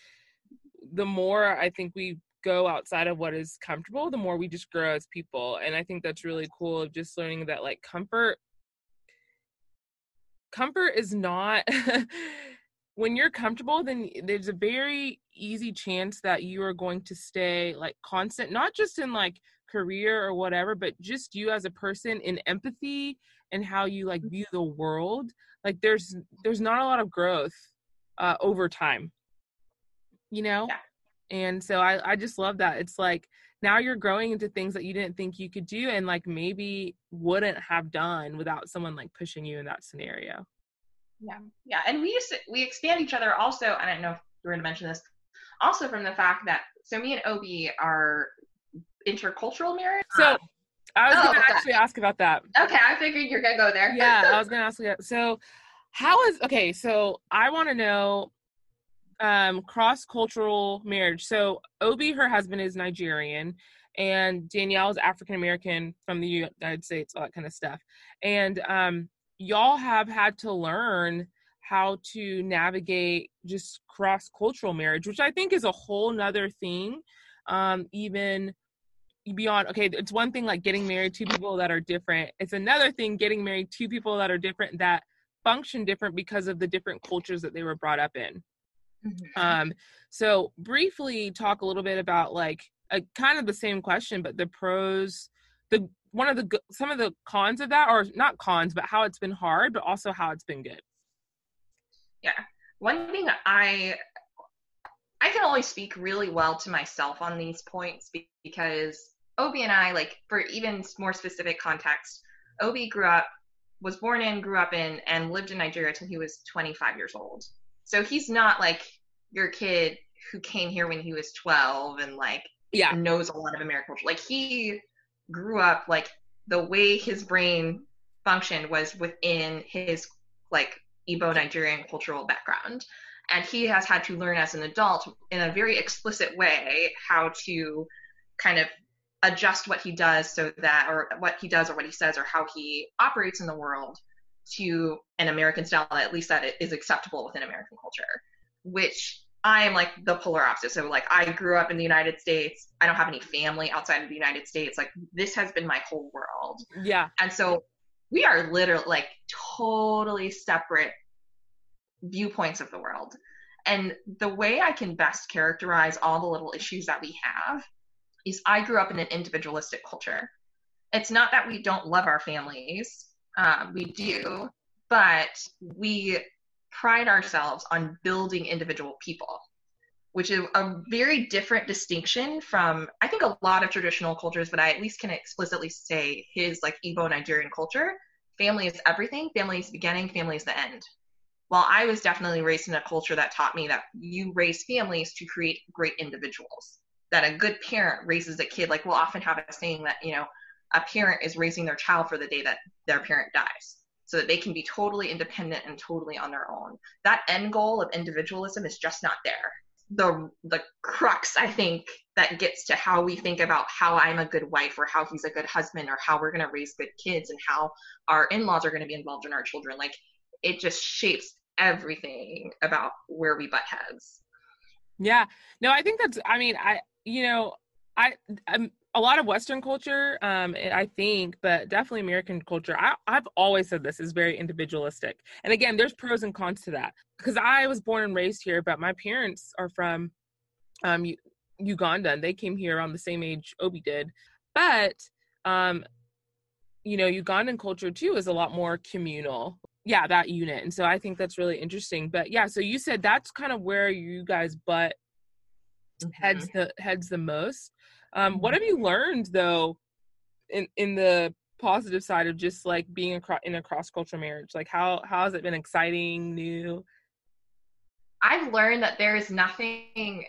the more I think we go outside of what is comfortable, the more we just grow as people. And I think that's really cool of just learning that, like, comfort, comfort is not. [laughs] when you're comfortable then there's a very easy chance that you are going to stay like constant not just in like career or whatever but just you as a person in empathy and how you like view the world like there's there's not a lot of growth uh over time you know yeah. and so i i just love that it's like now you're growing into things that you didn't think you could do and like maybe wouldn't have done without someone like pushing you in that scenario yeah, yeah, and we just we expand each other also. I don't know if you are going to mention this, also from the fact that so me and Obi are intercultural marriage. So uh, I was oh, going to actually that. ask about that. Okay, I figured you're going to go there. Yeah, I was [laughs] going to ask you. So how is okay? So I want to know um cross cultural marriage. So Obi, her husband, is Nigerian. And Danielle is African American from the United States, all that kind of stuff. And um, y'all have had to learn how to navigate just cross cultural marriage, which I think is a whole nother thing. Um, even beyond, okay, it's one thing like getting married to people that are different. It's another thing getting married to people that are different that function different because of the different cultures that they were brought up in. Mm-hmm. Um, so briefly talk a little bit about like a kind of the same question, but the pros, the one of the some of the cons of that or not cons but how it's been hard but also how it's been good. Yeah. One thing i i can only speak really well to myself on these points because obi and i like for even more specific context obi grew up was born in grew up in and lived in nigeria till he was 25 years old. So he's not like your kid who came here when he was 12 and like yeah. knows a lot of american culture. Like he grew up like the way his brain functioned was within his like Igbo Nigerian cultural background. And he has had to learn as an adult in a very explicit way how to kind of adjust what he does so that, or what he does or what he says or how he operates in the world to an American style, at least that it is acceptable within American culture, which I am like the polar opposite. So like I grew up in the United States. I don't have any family outside of the United States. Like this has been my whole world. Yeah. And so we are literally like totally separate viewpoints of the world. And the way I can best characterize all the little issues that we have is I grew up in an individualistic culture. It's not that we don't love our families, um, we do, but we pride ourselves on building individual people, which is a very different distinction from, I think, a lot of traditional cultures, but I at least can explicitly say his like Igbo Nigerian culture. Family is everything, family is beginning, family is the end. While I was definitely raised in a culture that taught me that you raise families to create great individuals, that a good parent raises a kid, like we'll often have a saying that, you know, a parent is raising their child for the day that their parent dies so that they can be totally independent and totally on their own. That end goal of individualism is just not there. The the crux I think that gets to how we think about how I'm a good wife or how he's a good husband or how we're going to raise good kids and how our in-laws are going to be involved in our children like it just shapes everything about where we butt heads. Yeah. No, I think that's I mean, I you know, I I'm a lot of Western culture, um, I think, but definitely American culture. I, I've always said this is very individualistic. And again, there's pros and cons to that because I was born and raised here, but my parents are from um, U- Uganda and they came here around the same age Obi did. But, um, you know, Ugandan culture too is a lot more communal. Yeah, that unit. And so I think that's really interesting. But yeah, so you said that's kind of where you guys butt mm-hmm. heads the heads the most um, what have you learned though, in in the positive side of just like being across in a cross cultural marriage? Like how how has it been exciting, new? I've learned that there is nothing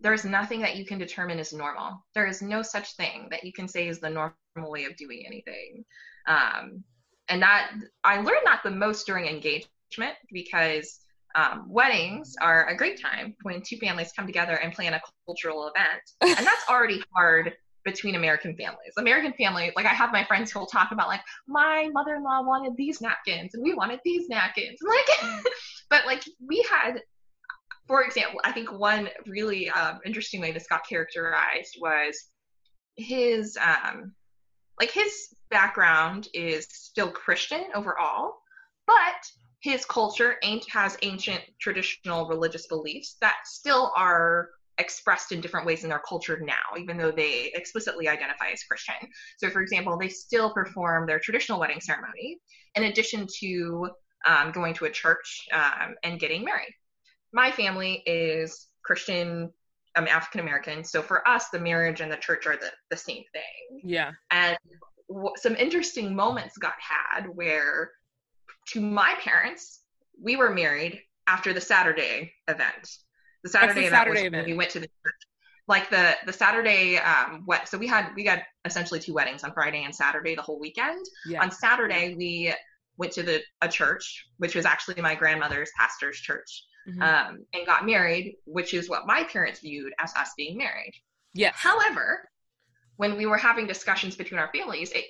there's nothing that you can determine is normal. There is no such thing that you can say is the normal way of doing anything. Um, and that I learned that the most during engagement because um, weddings are a great time when two families come together and plan a cultural event. [laughs] And that's already hard between American families. American families, like I have my friends who will talk about like my mother-in-law wanted these napkins and we wanted these napkins. Like, [laughs] but like we had, for example, I think one really um, interesting way this got characterized was his, um, like his background is still Christian overall, but his culture has ancient traditional religious beliefs that still are expressed in different ways in their culture now, even though they explicitly identify as Christian. So, for example, they still perform their traditional wedding ceremony in addition to um, going to a church um, and getting married. My family is Christian, I'm African American. So, for us, the marriage and the church are the, the same thing. Yeah. And w- some interesting moments got had where to my parents, we were married after the Saturday event. The Saturday, event, Saturday event. we went to the church. Like the the Saturday um what so we had we got essentially two weddings on Friday and Saturday the whole weekend. Yeah. On Saturday we went to the a church, which was actually my grandmother's pastor's church, mm-hmm. um, and got married, which is what my parents viewed as us being married. Yes. However, when we were having discussions between our families, it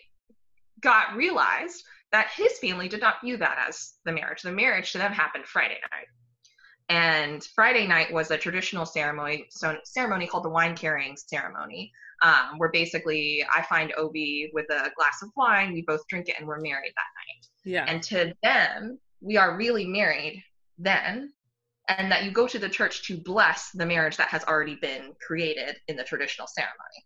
got realized that his family did not view that as the marriage. The marriage to them happened Friday night. And Friday night was a traditional ceremony, so ceremony called the wine carrying ceremony, um, where basically I find Obi with a glass of wine, we both drink it, and we're married that night. Yeah. And to them, we are really married then, and that you go to the church to bless the marriage that has already been created in the traditional ceremony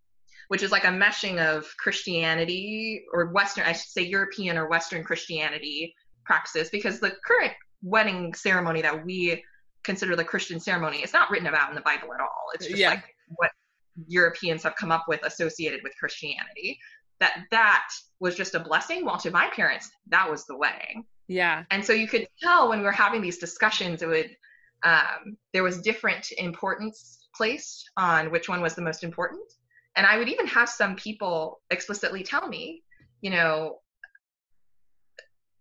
which is like a meshing of Christianity or Western, I should say European or Western Christianity practices, because the current wedding ceremony that we consider the Christian ceremony is not written about in the Bible at all. It's just yeah. like what Europeans have come up with associated with Christianity. That that was just a blessing, while to my parents, that was the wedding. Yeah. And so you could tell when we were having these discussions, it would um, there was different importance placed on which one was the most important. And I would even have some people explicitly tell me, you know,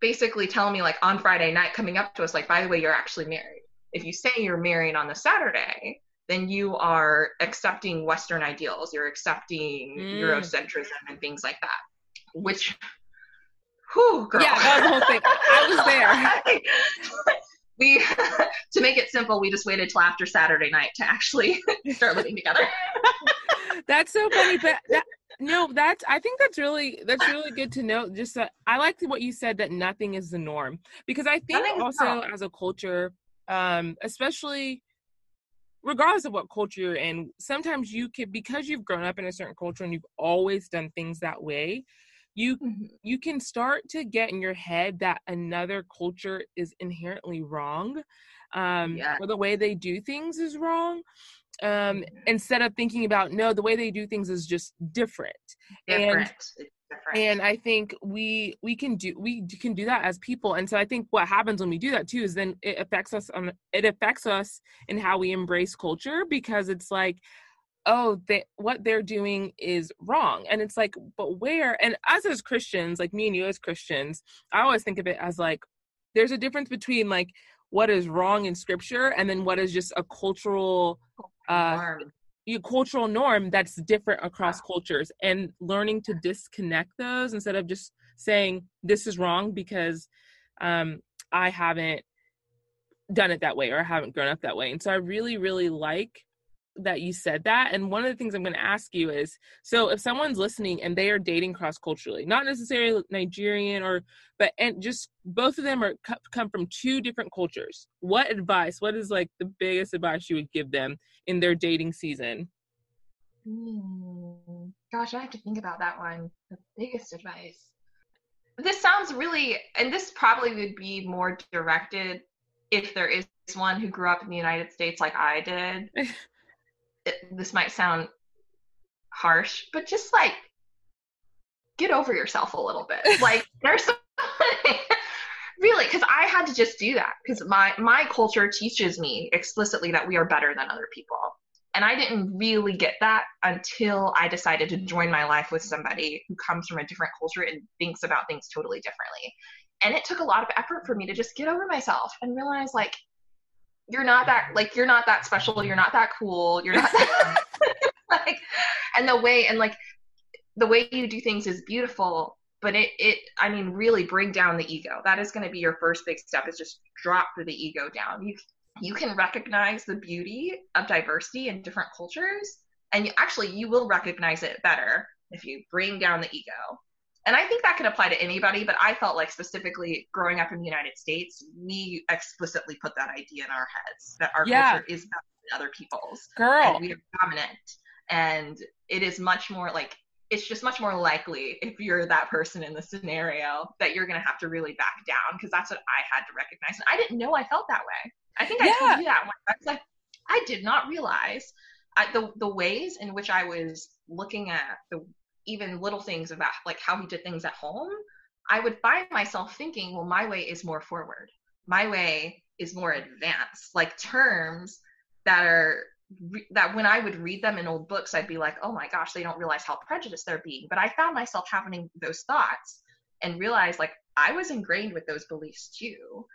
basically tell me like on Friday night coming up to us, like, by the way, you're actually married. If you say you're married on the Saturday, then you are accepting Western ideals. You're accepting mm. Eurocentrism and things like that. Which, whew, girl. Yeah, that was the whole thing. I was there. [laughs] we, [laughs] to make it simple, we just waited till after Saturday night to actually [laughs] start living together that's so funny but that, no that's i think that's really that's really good to know just that i like what you said that nothing is the norm because i think also as a culture um especially regardless of what culture you're in sometimes you can because you've grown up in a certain culture and you've always done things that way you mm-hmm. you can start to get in your head that another culture is inherently wrong um yeah. or the way they do things is wrong um instead of thinking about no the way they do things is just different, different. and different. and i think we we can do we can do that as people and so i think what happens when we do that too is then it affects us on it affects us in how we embrace culture because it's like oh they what they're doing is wrong and it's like but where and us as christians like me and you as christians i always think of it as like there's a difference between like what is wrong in scripture and then what is just a cultural uh your cultural norm that's different across cultures. And learning to disconnect those instead of just saying this is wrong because um i haven't done it that way or i haven't grown up that way. And so i really really like that you said that. And one of the things I'm going to ask you is so if someone's listening and they are dating cross culturally, not necessarily Nigerian or, but, and just both of them are come from two different cultures. What advice, what is like the biggest advice you would give them in their dating season? Hmm. Gosh, I have to think about that one. The biggest advice. This sounds really, and this probably would be more directed if there is one who grew up in the United States like I did. [laughs] it, this might sound harsh, but just like get over yourself a little bit. [laughs] Like there's [laughs] really because I had to just do that because my my culture teaches me explicitly that we are better than other people. And I didn't really get that until I decided to join my life with somebody who comes from a different culture and thinks about things totally differently. And it took a lot of effort for me to just get over myself and realize like you're not that like you're not that special, you're not that cool, you're not that [laughs] [laughs] like and the way and like the way you do things is beautiful, but it it I mean really bring down the ego. That is going to be your first big step is just drop the ego down. You you can recognize the beauty of diversity in different cultures and you, actually you will recognize it better if you bring down the ego and i think that can apply to anybody but i felt like specifically growing up in the united states we explicitly put that idea in our heads that our yeah. culture is better than other people's girl we are dominant and it is much more like it's just much more likely if you're that person in the scenario that you're going to have to really back down because that's what i had to recognize and i didn't know i felt that way I think I yeah. told you that one. I was like, I did not realize I, the the ways in which I was looking at the even little things about like how he did things at home. I would find myself thinking, well, my way is more forward. My way is more advanced. Like terms that are that when I would read them in old books, I'd be like, oh my gosh, they don't realize how prejudiced they're being. But I found myself having those thoughts and realized like I was ingrained with those beliefs too.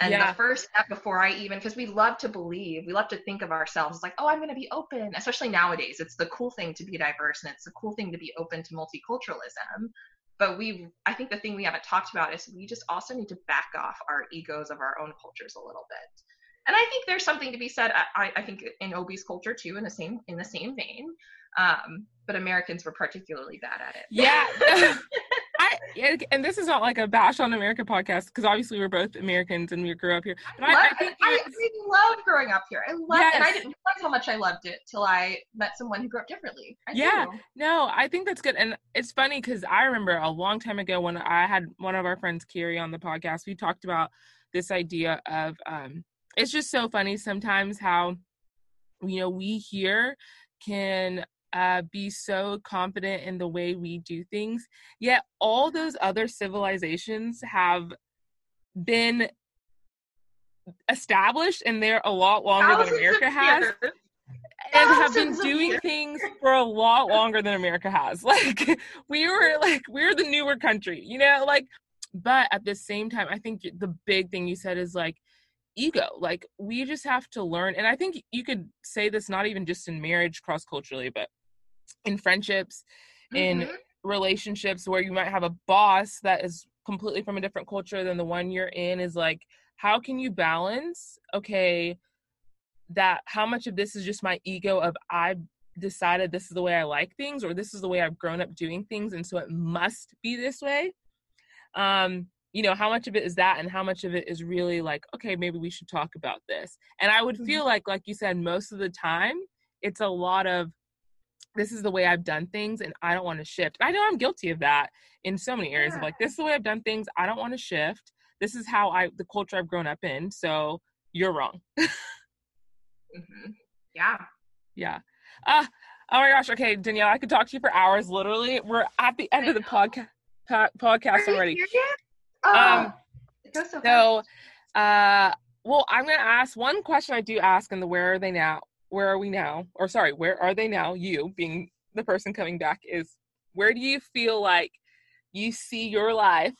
And yeah. the first step before I even, because we love to believe, we love to think of ourselves as like, oh, I'm going to be open. Especially nowadays, it's the cool thing to be diverse and it's the cool thing to be open to multiculturalism. But we, I think the thing we haven't talked about is we just also need to back off our egos of our own cultures a little bit. And I think there's something to be said. I, I think in Obi's culture too, in the same in the same vein. Um, but Americans were particularly bad at it. Yeah. [laughs] I and this is not like a bash on America podcast because obviously we're both Americans and we grew up here. But I, I, I think I really loved growing up here. I loved yes. and I didn't realize how much I loved it till I met someone who grew up differently. I yeah, do. no, I think that's good, and it's funny because I remember a long time ago when I had one of our friends Carrie on the podcast, we talked about this idea of um, it's just so funny sometimes how you know we here can uh, be so confident in the way we do things. Yet all those other civilizations have been established and they're a lot longer Thousands than America has. And have been doing things for a lot longer than America has. [laughs] Like we were like we're the newer country, you know, like but at the same time, I think the big thing you said is like ego. Like we just have to learn and I think you could say this not even just in marriage cross culturally, but in friendships, mm-hmm. in relationships where you might have a boss that is completely from a different culture than the one you're in is like how can you balance okay that how much of this is just my ego of i decided this is the way i like things or this is the way i've grown up doing things and so it must be this way um you know how much of it is that and how much of it is really like okay maybe we should talk about this and i would mm-hmm. feel like like you said most of the time it's a lot of this is the way I've done things and I don't want to shift. I know I'm guilty of that in so many areas yeah. of like this is the way I've done things. I don't want to shift. This is how I the culture I've grown up in. So you're wrong. mm-hmm. Yeah. Yeah. Uh oh my gosh. Okay, Danielle, I could talk to you for hours. Literally, we're at the end of the podcast podcast already. Oh, um, so, so uh well, I'm gonna ask one question I do ask in the where are they now where are we now? Or sorry, where are they now? You being the person coming back is where do you feel like you see your life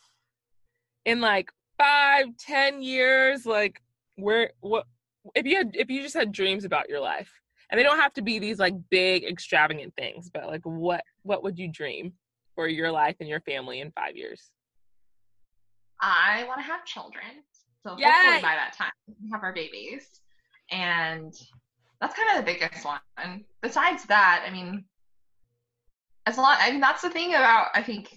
in like five, ten years? Like where what if you had if you just had dreams about your life? And they don't have to be these like big extravagant things, but like what what would you dream for your life and your family in five years? I want to have children. So Yay! hopefully by that time we have our babies. And that's kind of the biggest one. And besides that, I mean, as long I mean that's the thing about I think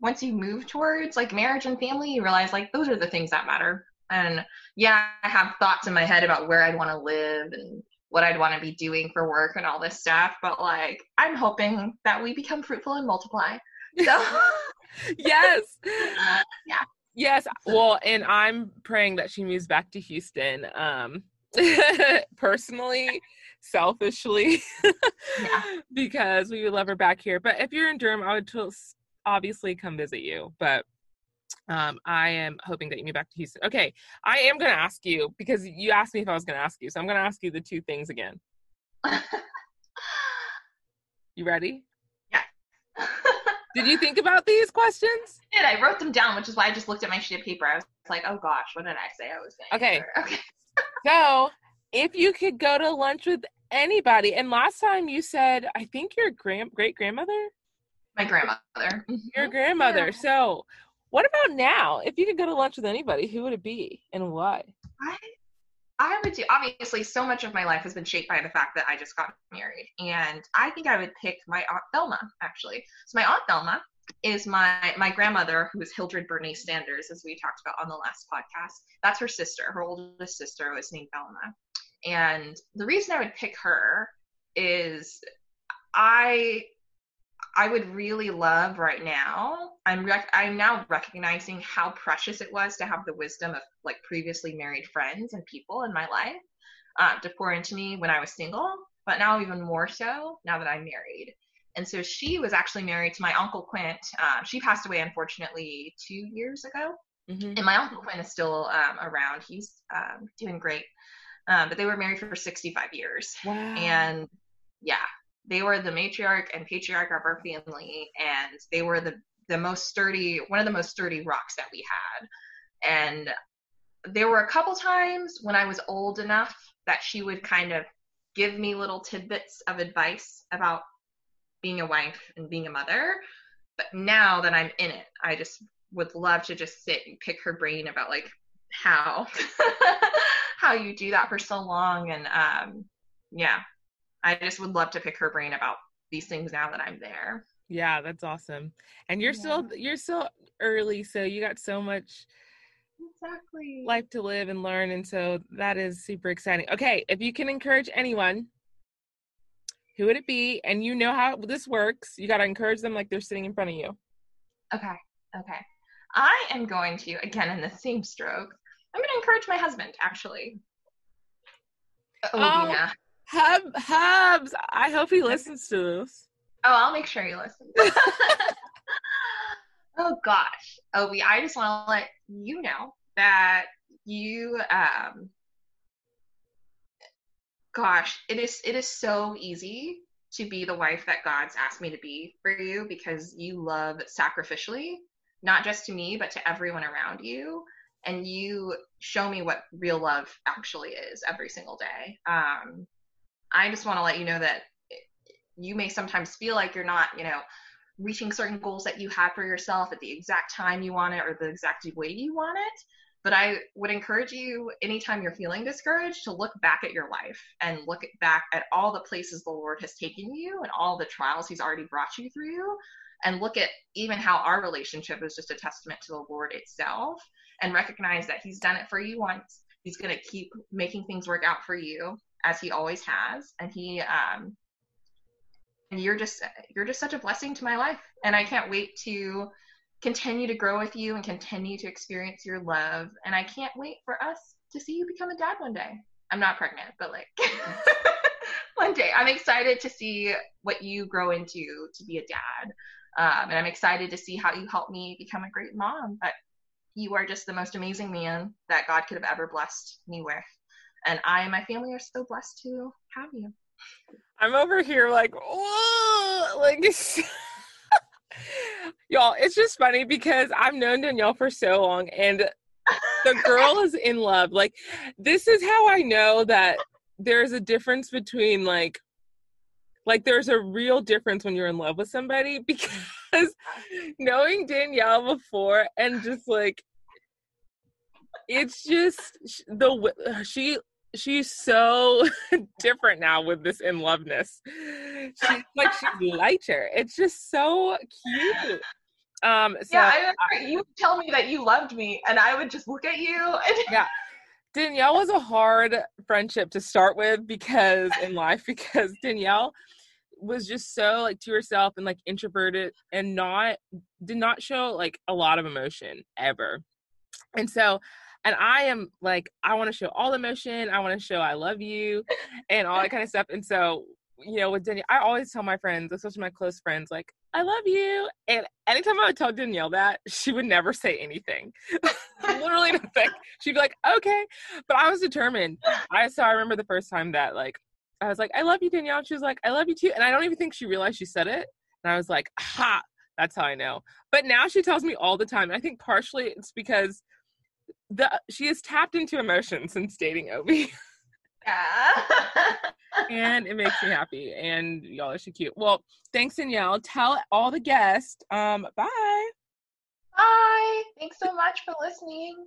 once you move towards like marriage and family, you realize like those are the things that matter. And yeah, I have thoughts in my head about where I'd want to live and what I'd want to be doing for work and all this stuff, but like I'm hoping that we become fruitful and multiply. So [laughs] yes. [laughs] yeah. Yes. Well, and I'm praying that she moves back to Houston. Um [laughs] [laughs] personally, selfishly, Yeah. [laughs] because we would love her back here. But if you're in Durham, I would t- obviously come visit you. But um, I am hoping that you move back to Houston. Okay, I am going to ask you because you asked me if I was going to ask you, so I'm going to ask you the two things again. You ready? Yeah. Did you think about these questions? did. I wrote them down, which is why I just looked at my sheet of paper. I was like, oh gosh, what did I say I was to Okay. Okay. So, if you could go to lunch with anybody, and last time you said, I think your grand great grandmother, My grandmother. Mm-hmm. your grandmother. So, what about now? If you could go to lunch with anybody, who would it be and why? I I would do obviously so much of my life has been shaped by the fact that I just got married. And I think I would pick my Aunt Thelma, actually. So my Aunt Thelma is my my grandmother, who is Hildred Bernice Sanders, as we talked about on the last podcast. That's her sister. Her oldest sister was named Thelma. And the reason I would pick her is I I would really love right now. I'm rec- I'm now recognizing how precious it was to have the wisdom of like previously married friends and people in my life uh, to pour into me when I was single, but now even more so now that I'm married. And so she was actually married to my uncle Quint. Um, she passed away unfortunately two years ago, Mm-hmm. and my uncle Quint is still um, around. He's um, doing great. Um, but they were married for 65 years Wow. and yeah they were the matriarch and patriarch of our family and they were the the most sturdy one of the most sturdy rocks that we had and there were a couple times when i was old enough that she would kind of give me little tidbits of advice about being a wife and being a mother but now that i'm in it i just would love to just sit and pick her brain about like how [laughs] how you do that for so long and um yeah i just would love to pick her brain about these things now that i'm there yeah, that's awesome. And you're still you're still early, so you got so much exactly life to live and learn, and so that is super exciting. Okay, if you can encourage anyone, who would it be? And you know how this works. You got to encourage them like they're sitting in front of you. okay okay i am going to again in the same stroke i'm going to encourage my husband actually oh, Oh. yeah. Hub Hubs, I hope he listens to this. oh i'll make sure you listen [laughs] oh gosh obi i just want to let you know that you um gosh it is it is so easy to be the wife that god's asked me to be for you because you love sacrificially not just to me but to everyone around you. And you show me what real love actually is every single day. Um i just want to let you know that you may sometimes feel like you're not you know reaching certain goals that you had for yourself at the exact time you want it or the exact way you want it but I would encourage you, anytime you're feeling discouraged, to look back at your life and look back at all the places the Lord has taken you and all the trials He's already brought you through, and look at even how our relationship is just a testament to the Lord itself, and recognize that He's done it for you once. He's going to keep making things work out for you as He always has, and He, um, and you're just you're just such a blessing to my life, and I can't wait to continue to grow with you and continue to experience your love. And I can't wait for us to see you become a dad one day. I'm not pregnant, but like [laughs] one day. I'm excited to see what you grow into to be a dad. Um, and I'm excited to see how you help me become a great mom. But you are just the most amazing man that God could have ever blessed me with. And I and my family are so blessed to have you. I'm over here like, oh, like [laughs] y'all. It's just funny because I've known Danielle for so long, and the girl is in love. Like, this is how I know that there's a difference between like, like there's a real difference when you're in love with somebody [laughs] because knowing Danielle before and just like, it's just the she she's so [laughs] different now with this in loveness. She's like she's [laughs] lighter. It's just so cute. Um, so yeah, I remember you tell me that you loved me, and I would just look at you. And [laughs] yeah, Danielle was a hard friendship to start with because in life because Danielle was just so like to herself and like introverted and not did not show like a lot of emotion ever. And so and I am like I want to show all emotion. I want to show I love you and all that kind of stuff. And so you know, with Danielle, I always tell my friends, especially my close friends, like, I love you. And anytime I would tell Danielle that, she would never say anything. [laughs] Literally nothing. She'd be like, okay. But I was determined. I so I remember the first time that like I was like, I love you, Danielle. And she was like, I love you too. And I don't even think she realized she said it. And I was like, ha, that's how I know. But now she tells me all the time. I think partially it's because the she has tapped into emotion since dating Obi. Yeah. [laughs] and it makes me happy. And y'all are so cute. Well, thanks, Danielle. Tell all the guests. Um, bye. Bye. Thanks so much for listening.